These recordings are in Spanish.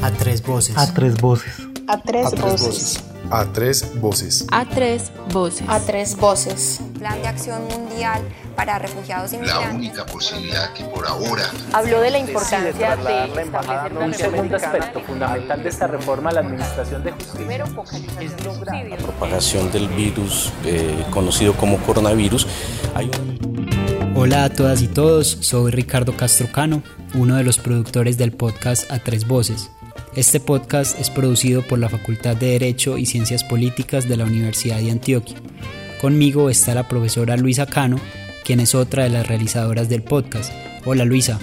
A tres voces. A tres voces. A tres, voces. A tres voces. A tres voces. A tres voces. Plan de acción mundial para refugiados y La migrantes. única posibilidad que por ahora Habló de la importancia de trasladar la embajada Un segundo aspecto fundamental de esta reforma a la Administración de Justicia es lograr propagación del virus eh, conocido como coronavirus. Hay un Hola a todas y todos, soy Ricardo Castrocano, uno de los productores del podcast A Tres Voces. Este podcast es producido por la Facultad de Derecho y Ciencias Políticas de la Universidad de Antioquia. Conmigo está la profesora Luisa Cano, quien es otra de las realizadoras del podcast. Hola Luisa.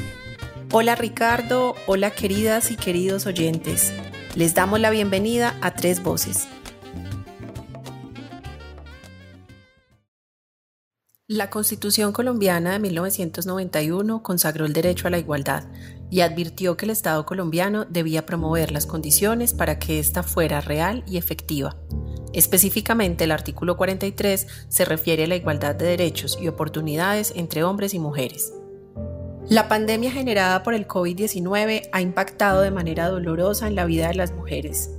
Hola Ricardo, hola queridas y queridos oyentes. Les damos la bienvenida a Tres Voces. La Constitución colombiana de 1991 consagró el derecho a la igualdad y advirtió que el Estado colombiano debía promover las condiciones para que ésta fuera real y efectiva. Específicamente, el artículo 43 se refiere a la igualdad de derechos y oportunidades entre hombres y mujeres. La pandemia generada por el COVID-19 ha impactado de manera dolorosa en la vida de las mujeres.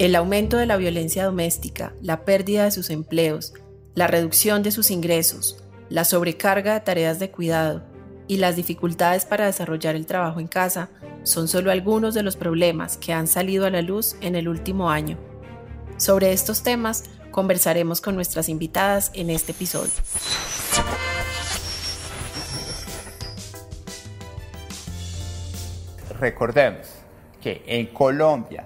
El aumento de la violencia doméstica, la pérdida de sus empleos, la reducción de sus ingresos, la sobrecarga de tareas de cuidado y las dificultades para desarrollar el trabajo en casa son solo algunos de los problemas que han salido a la luz en el último año. Sobre estos temas conversaremos con nuestras invitadas en este episodio. Recordemos que en Colombia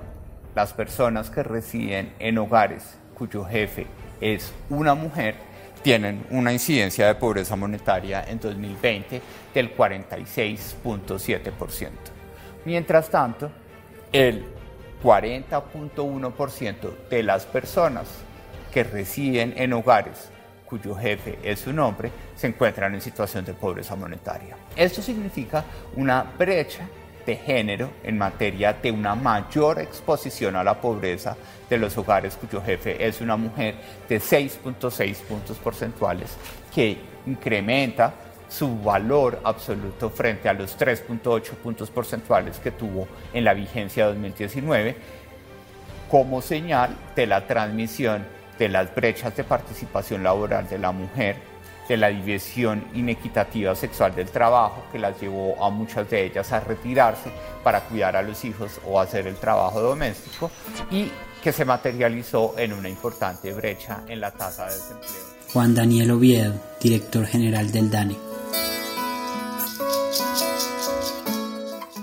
las personas que residen en hogares cuyo jefe es una mujer tienen una incidencia de pobreza monetaria en 2020 del 46.7%. Mientras tanto, el 40.1% de las personas que residen en hogares cuyo jefe es un hombre se encuentran en situación de pobreza monetaria. Esto significa una brecha de género en materia de una mayor exposición a la pobreza de los hogares cuyo jefe es una mujer de 6.6 puntos porcentuales que incrementa su valor absoluto frente a los 3.8 puntos porcentuales que tuvo en la vigencia 2019 como señal de la transmisión de las brechas de participación laboral de la mujer de la división inequitativa sexual del trabajo que las llevó a muchas de ellas a retirarse para cuidar a los hijos o hacer el trabajo doméstico y que se materializó en una importante brecha en la tasa de desempleo. Juan Daniel Oviedo, director general del DANE.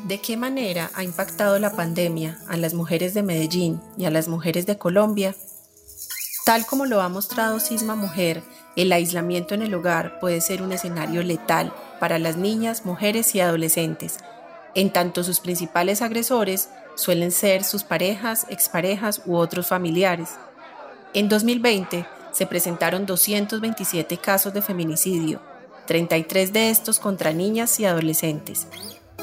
¿De qué manera ha impactado la pandemia a las mujeres de Medellín y a las mujeres de Colombia? Tal como lo ha mostrado Sisma Mujer, el aislamiento en el hogar puede ser un escenario letal para las niñas, mujeres y adolescentes, en tanto sus principales agresores suelen ser sus parejas, exparejas u otros familiares. En 2020 se presentaron 227 casos de feminicidio, 33 de estos contra niñas y adolescentes.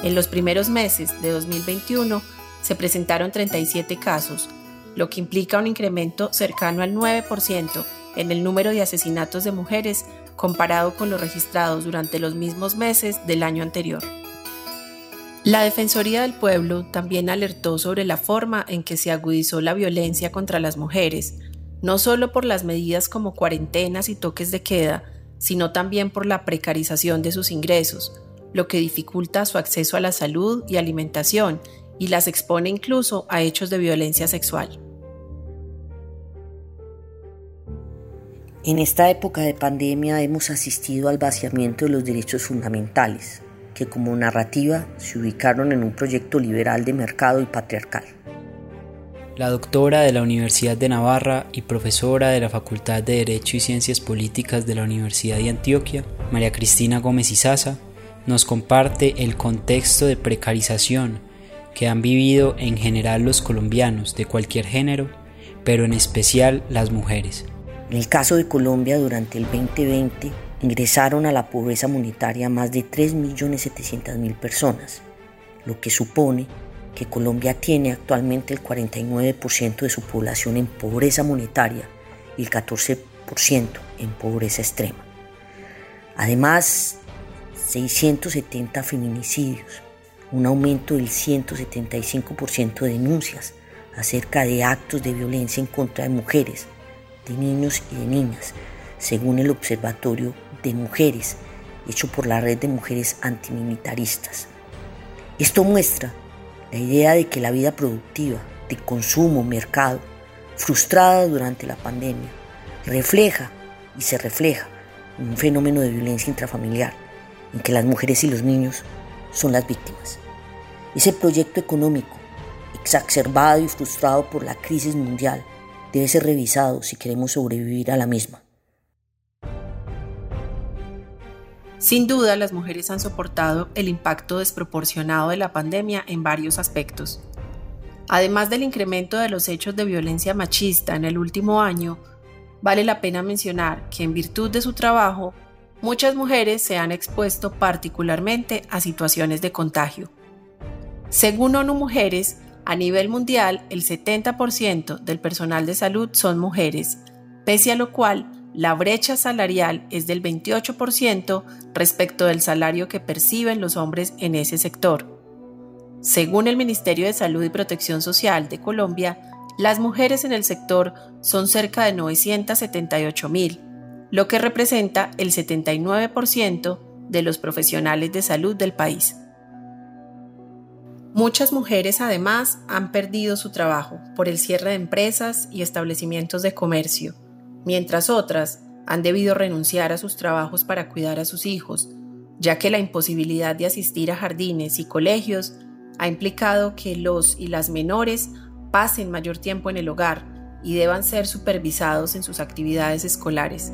En los primeros meses de 2021 se presentaron 37 casos, lo que implica un incremento cercano al 9% en el número de asesinatos de mujeres comparado con los registrados durante los mismos meses del año anterior. La Defensoría del Pueblo también alertó sobre la forma en que se agudizó la violencia contra las mujeres, no solo por las medidas como cuarentenas y toques de queda, sino también por la precarización de sus ingresos, lo que dificulta su acceso a la salud y alimentación y las expone incluso a hechos de violencia sexual. En esta época de pandemia hemos asistido al vaciamiento de los derechos fundamentales, que como narrativa se ubicaron en un proyecto liberal de mercado y patriarcal. La doctora de la Universidad de Navarra y profesora de la Facultad de Derecho y Ciencias Políticas de la Universidad de Antioquia, María Cristina Gómez Izaza, nos comparte el contexto de precarización que han vivido en general los colombianos de cualquier género, pero en especial las mujeres. En el caso de Colombia, durante el 2020 ingresaron a la pobreza monetaria más de 3.700.000 personas, lo que supone que Colombia tiene actualmente el 49% de su población en pobreza monetaria y el 14% en pobreza extrema. Además, 670 feminicidios, un aumento del 175% de denuncias acerca de actos de violencia en contra de mujeres, de niños y de niñas, según el Observatorio de Mujeres, hecho por la Red de Mujeres Antimilitaristas. Esto muestra la idea de que la vida productiva, de consumo, mercado, frustrada durante la pandemia, refleja y se refleja un fenómeno de violencia intrafamiliar en que las mujeres y los niños son las víctimas. Ese proyecto económico, exacerbado y frustrado por la crisis mundial, debe ser revisado si queremos sobrevivir a la misma. Sin duda, las mujeres han soportado el impacto desproporcionado de la pandemia en varios aspectos. Además del incremento de los hechos de violencia machista en el último año, vale la pena mencionar que en virtud de su trabajo, muchas mujeres se han expuesto particularmente a situaciones de contagio. Según ONU Mujeres, a nivel mundial el 70% del personal de salud son mujeres, pese a lo cual la brecha salarial es del 28% respecto del salario que perciben los hombres en ese sector. Según el Ministerio de Salud y Protección Social de Colombia, las mujeres en el sector son cerca de 978 mil, lo que representa el 79% de los profesionales de salud del país. Muchas mujeres además han perdido su trabajo por el cierre de empresas y establecimientos de comercio, mientras otras han debido renunciar a sus trabajos para cuidar a sus hijos, ya que la imposibilidad de asistir a jardines y colegios ha implicado que los y las menores pasen mayor tiempo en el hogar y deban ser supervisados en sus actividades escolares.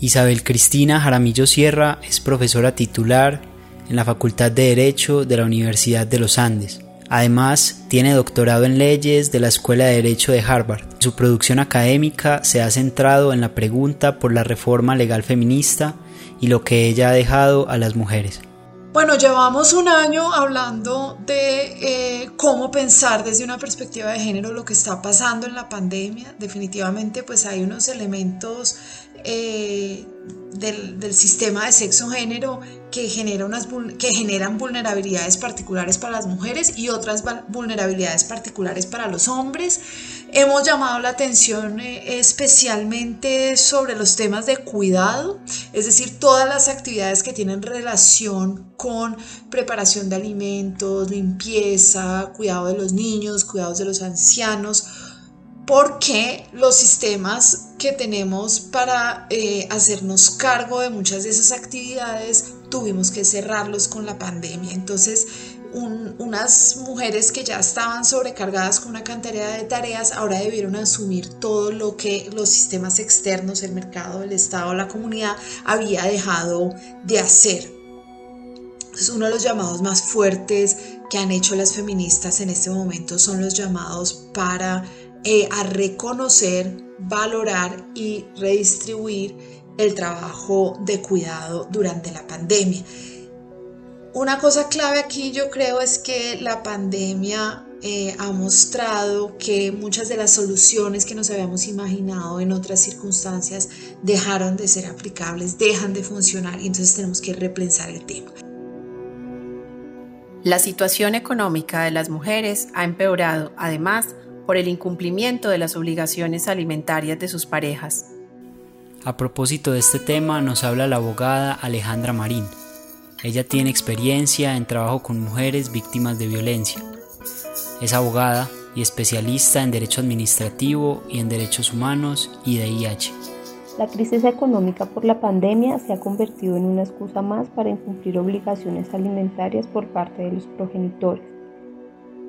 Isabel Cristina Jaramillo Sierra es profesora titular en la Facultad de Derecho de la Universidad de los Andes. Además, tiene doctorado en leyes de la Escuela de Derecho de Harvard. Su producción académica se ha centrado en la pregunta por la reforma legal feminista y lo que ella ha dejado a las mujeres. Bueno, llevamos un año hablando de eh, cómo pensar desde una perspectiva de género lo que está pasando en la pandemia. Definitivamente pues hay unos elementos eh, del, sistema de sexo-género que, genera unas, que generan vulnerabilidades particulares para las mujeres y otras vulnerabilidades particulares para los hombres. Hemos llamado la atención eh, especialmente sobre los temas de cuidado, es decir, todas las actividades que tienen relación con preparación de alimentos, limpieza, cuidado de los niños, cuidados de los ancianos, porque los sistemas que tenemos para eh, hacernos cargo de muchas de esas actividades tuvimos que cerrarlos con la pandemia. Entonces, unas mujeres que ya estaban sobrecargadas con una cantidad de tareas, ahora debieron asumir todo lo que los sistemas externos, el mercado, el Estado, la comunidad había dejado de hacer. Uno de los llamados más fuertes que han hecho las feministas en este momento son los llamados para eh, a reconocer, valorar y redistribuir el trabajo de cuidado durante la pandemia. Una cosa clave aquí yo creo es que la pandemia eh, ha mostrado que muchas de las soluciones que nos habíamos imaginado en otras circunstancias dejaron de ser aplicables, dejan de funcionar y entonces tenemos que repensar el tema. La situación económica de las mujeres ha empeorado, además, por el incumplimiento de las obligaciones alimentarias de sus parejas. A propósito de este tema nos habla la abogada Alejandra Marín, ella tiene experiencia en trabajo con mujeres víctimas de violencia. Es abogada y especialista en derecho administrativo y en derechos humanos y de IH. La crisis económica por la pandemia se ha convertido en una excusa más para incumplir obligaciones alimentarias por parte de los progenitores.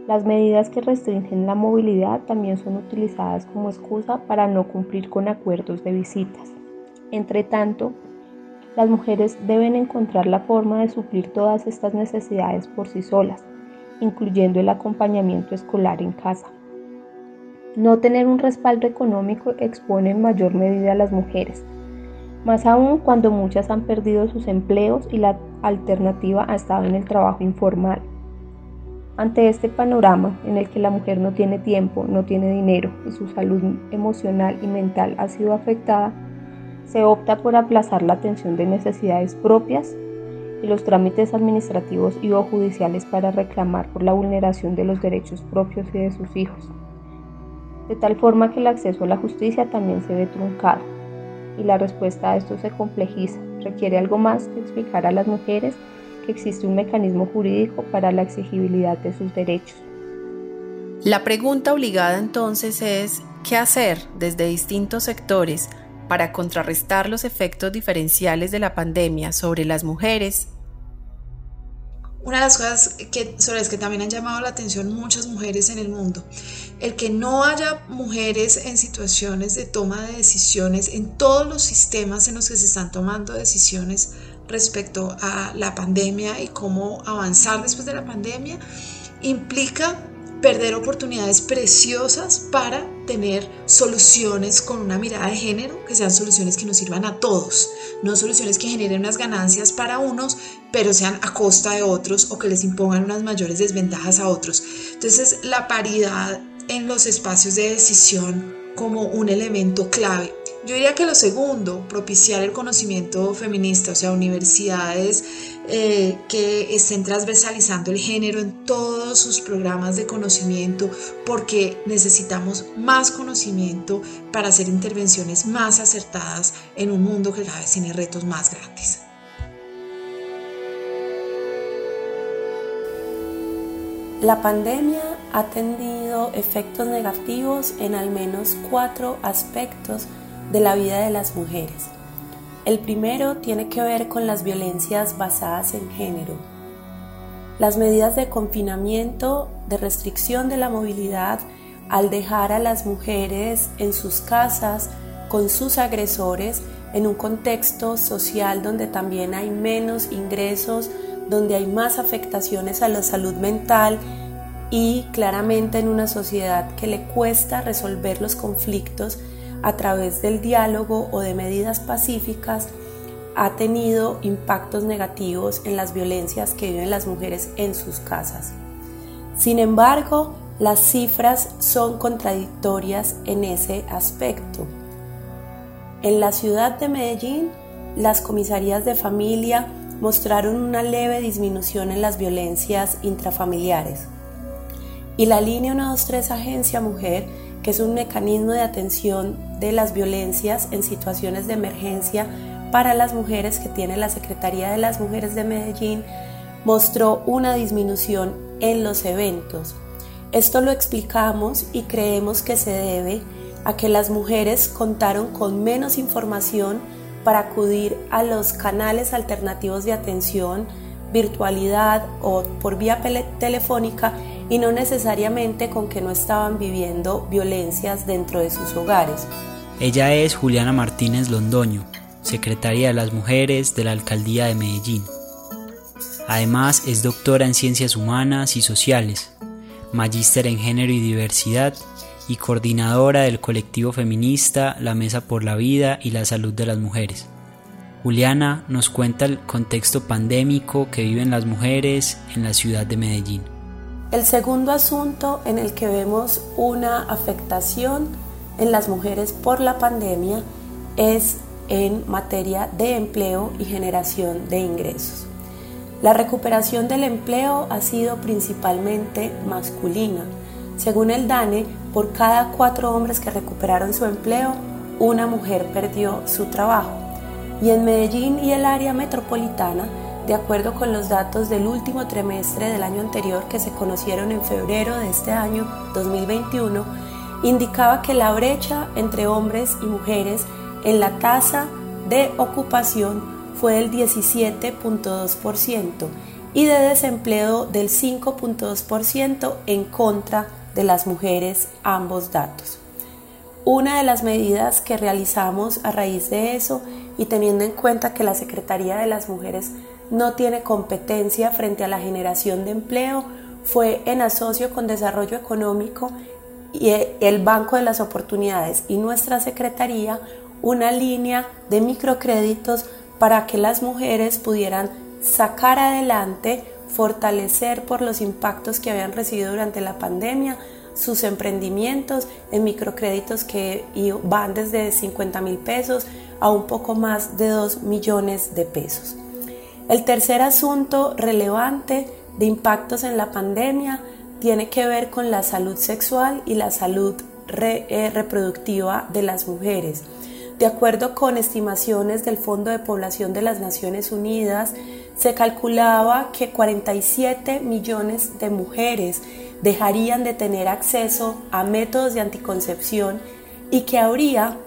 Las medidas que restringen la movilidad también son utilizadas como excusa para no cumplir con acuerdos de visitas. Entre tanto, las mujeres deben encontrar la forma de suplir todas estas necesidades por sí solas, incluyendo el acompañamiento escolar en casa. No tener un respaldo económico expone en mayor medida a las mujeres, más aún cuando muchas han perdido sus empleos y la alternativa ha estado en el trabajo informal. Ante este panorama en el que la mujer no tiene tiempo, no tiene dinero y su salud emocional y mental ha sido afectada, Se opta por aplazar la atención de necesidades propias y los trámites administrativos y o judiciales para reclamar por la vulneración de los derechos propios y de sus hijos, de tal forma que el acceso a la justicia también se ve truncado y la respuesta a esto se complejiza. Requiere algo más que explicar a las mujeres que existe un mecanismo jurídico para la exigibilidad de sus derechos. La pregunta obligada entonces es, ¿qué hacer desde distintos sectores para contrarrestar los efectos diferenciales de la pandemia sobre las mujeres? Una de las cosas que, sobre las que también han llamado la atención muchas mujeres en el mundo, el que no haya mujeres en situaciones de toma de decisiones en todos los sistemas en los que se están tomando decisiones respecto a la pandemia y cómo avanzar después de la pandemia, implica perder oportunidades preciosas para tener soluciones con una mirada de género, que sean soluciones que nos sirvan a todos, no soluciones que generen unas ganancias para unos, pero sean a costa de otros o que les impongan unas mayores desventajas a otros. Entonces, la paridad en los espacios de decisión como un elemento clave. Yo diría que lo segundo, propiciar el conocimiento feminista, o sea, universidades eh, que estén transversalizando el género en todos sus programas de conocimiento, porque necesitamos más conocimiento para hacer intervenciones más acertadas en un mundo que cada vez tiene retos más grandes. La pandemia ha tenido efectos negativos en al menos cuatro aspectos de la vida de las mujeres. El primero tiene que ver con las violencias basadas en género. Las medidas de confinamiento, de restricción de la movilidad, al dejar a las mujeres en sus casas con sus agresores en un contexto social donde también hay menos ingresos, donde hay más afectaciones a la salud mental y claramente en una sociedad que le cuesta resolver los conflictos a través del diálogo o de medidas pacíficas ha tenido impactos negativos en las violencias que viven las mujeres en sus casas. Sin embargo, las cifras son contradictorias en ese aspecto. En la ciudad de Medellín, las comisarías de familia mostraron una leve disminución en las violencias intrafamiliares. Y la línea 123 Agencia Mujer que es un mecanismo de atención de las violencias en situaciones de emergencia para las mujeres que tiene la Secretaría de las Mujeres de Medellín, mostró una disminución en los eventos. Esto lo explicamos y creemos que se debe a que las mujeres contaron con menos información para acudir a los canales alternativos de atención, virtualidad o por vía telefónica y no necesariamente con que no estaban viviendo violencias dentro de sus hogares. Ella es Juliana Martínez Londoño, secretaria de las Mujeres de la Alcaldía de Medellín. Además es doctora en Ciencias Humanas y Sociales, magíster en Género y Diversidad y coordinadora del colectivo feminista La Mesa por la Vida y la Salud de las Mujeres. Juliana nos cuenta el contexto pandémico que viven las mujeres en la ciudad de Medellín. El segundo asunto en el que vemos una afectación en las mujeres por la pandemia es en materia de empleo y generación de ingresos. La recuperación del empleo ha sido principalmente masculina. Según el DANE, por cada cuatro hombres que recuperaron su empleo, una mujer perdió su trabajo. Y en Medellín y el área metropolitana, de acuerdo con los datos del último trimestre del año anterior que se conocieron en febrero de este año 2021, indicaba que la brecha entre hombres y mujeres en la tasa de ocupación fue del 17.2% y de desempleo del 5.2% en contra de las mujeres, ambos datos. Una de las medidas que realizamos a raíz de eso y teniendo en cuenta que la Secretaría de las Mujeres no tiene competencia frente a la generación de empleo, fue en asocio con Desarrollo Económico y el Banco de las Oportunidades y nuestra Secretaría una línea de microcréditos para que las mujeres pudieran sacar adelante, fortalecer por los impactos que habían recibido durante la pandemia, sus emprendimientos en microcréditos que van desde 50 mil pesos a un poco más de 2 millones de pesos. El tercer asunto relevante de impactos en la pandemia tiene que ver con la salud sexual y la salud eh, reproductiva de las mujeres. De acuerdo con estimaciones del Fondo de Población de las Naciones Unidas, se calculaba que 47 millones de mujeres dejarían de tener acceso a métodos de anticoncepción y que habría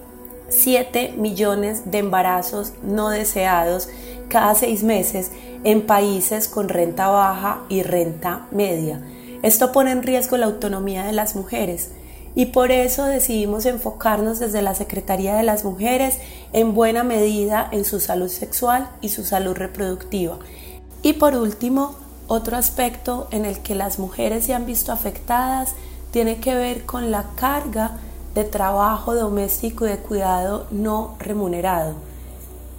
7 millones de embarazos no deseados cada seis meses en países con renta baja y renta media. Esto pone en riesgo la autonomía de las mujeres y por eso decidimos enfocarnos desde la Secretaría de las Mujeres en buena medida en su salud sexual y su salud reproductiva. Y por último, otro aspecto en el que las mujeres se han visto afectadas tiene que ver con la carga de trabajo doméstico y de cuidado no remunerado.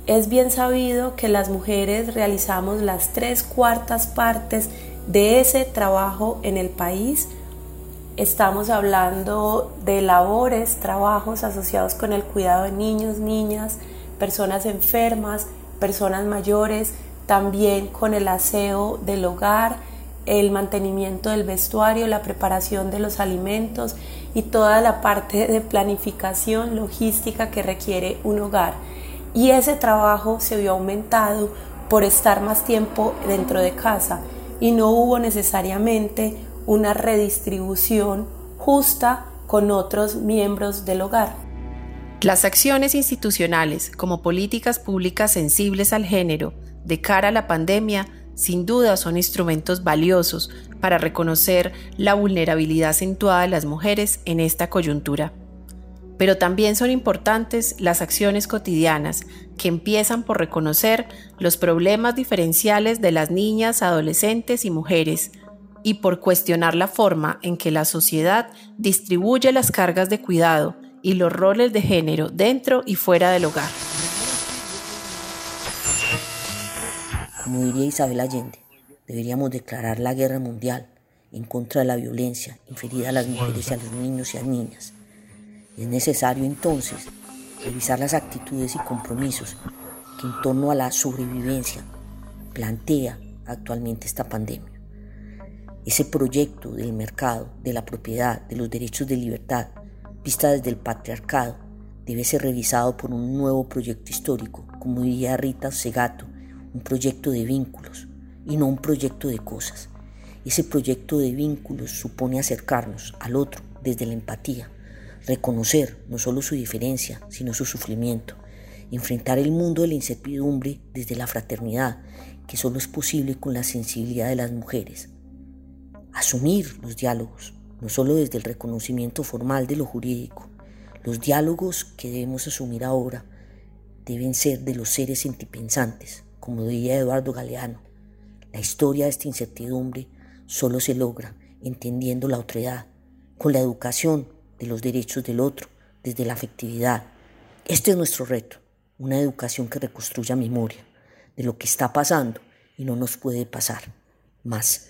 Es bien sabido que las mujeres realizamos las tres cuartas partes de ese trabajo en el país. Estamos hablando de labores, trabajos asociados con el cuidado de niños, niñas, personas enfermas, personas mayores, también con el aseo del hogar, el mantenimiento del vestuario, la preparación de los alimentos y toda la parte de planificación logística que requiere un hogar. Y ese trabajo se vio aumentado por estar más tiempo dentro de casa y no hubo necesariamente una redistribución justa con otros miembros del hogar. Las acciones institucionales como políticas públicas sensibles al género de cara a la pandemia sin duda son instrumentos valiosos para reconocer la vulnerabilidad acentuada de las mujeres en esta coyuntura. Pero también son importantes las acciones cotidianas que empiezan por reconocer los problemas diferenciales de las niñas, adolescentes y mujeres, y por cuestionar la forma en que la sociedad distribuye las cargas de cuidado y los roles de género dentro y fuera del hogar. Como diría Isabel Allende, deberíamos declarar la guerra mundial en contra de la violencia inferida a las mujeres y a los niños y a las niñas. Es necesario entonces revisar las actitudes y compromisos que en torno a la sobrevivencia plantea actualmente esta pandemia. Ese proyecto del mercado, de la propiedad, de los derechos de libertad, vista desde el patriarcado, debe ser revisado por un nuevo proyecto histórico, como diría Rita Segato, un proyecto de vínculos y no un proyecto de cosas. Ese proyecto de vínculos supone acercarnos al otro desde la empatía, reconocer no solo su diferencia, sino su sufrimiento, enfrentar el mundo de la incertidumbre desde la fraternidad, que solo es posible con la sensibilidad de las mujeres, asumir los diálogos, no solo desde el reconocimiento formal de lo jurídico, los diálogos que debemos asumir ahora deben ser de los seres sentipensantes, como diría Eduardo Galeano. La historia de esta incertidumbre solo se logra entendiendo la otredad, con la educación de los derechos del otro, desde la afectividad. Este es nuestro reto, una educación que reconstruya memoria de lo que está pasando y no nos puede pasar, más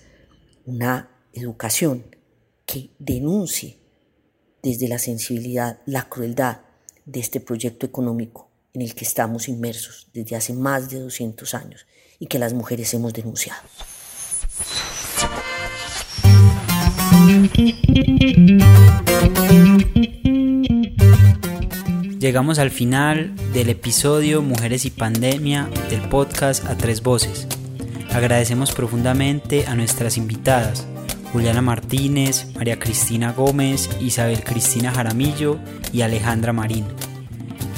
una educación que denuncie desde la sensibilidad la crueldad de este proyecto económico en el que estamos inmersos desde hace más de 200 años y que las mujeres hemos denunciado. Llegamos al final del episodio Mujeres y Pandemia del podcast A Tres Voces. Agradecemos profundamente a nuestras invitadas, Juliana Martínez, María Cristina Gómez, Isabel Cristina Jaramillo y Alejandra Marín.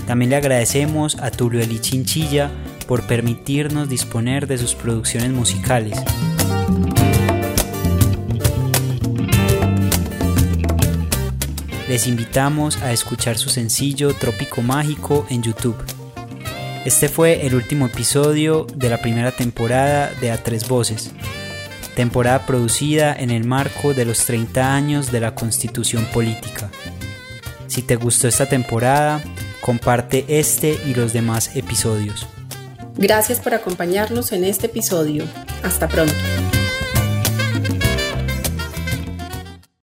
También le agradecemos a Tulio Eli Chinchilla por permitirnos disponer de sus producciones musicales. Les invitamos a escuchar su sencillo Trópico Mágico en YouTube. Este fue el último episodio de la primera temporada de A Tres Voces, temporada producida en el marco de los 30 años de la Constitución Política. Si te gustó esta temporada, comparte este y los demás episodios. Gracias por acompañarnos en este episodio. Hasta pronto.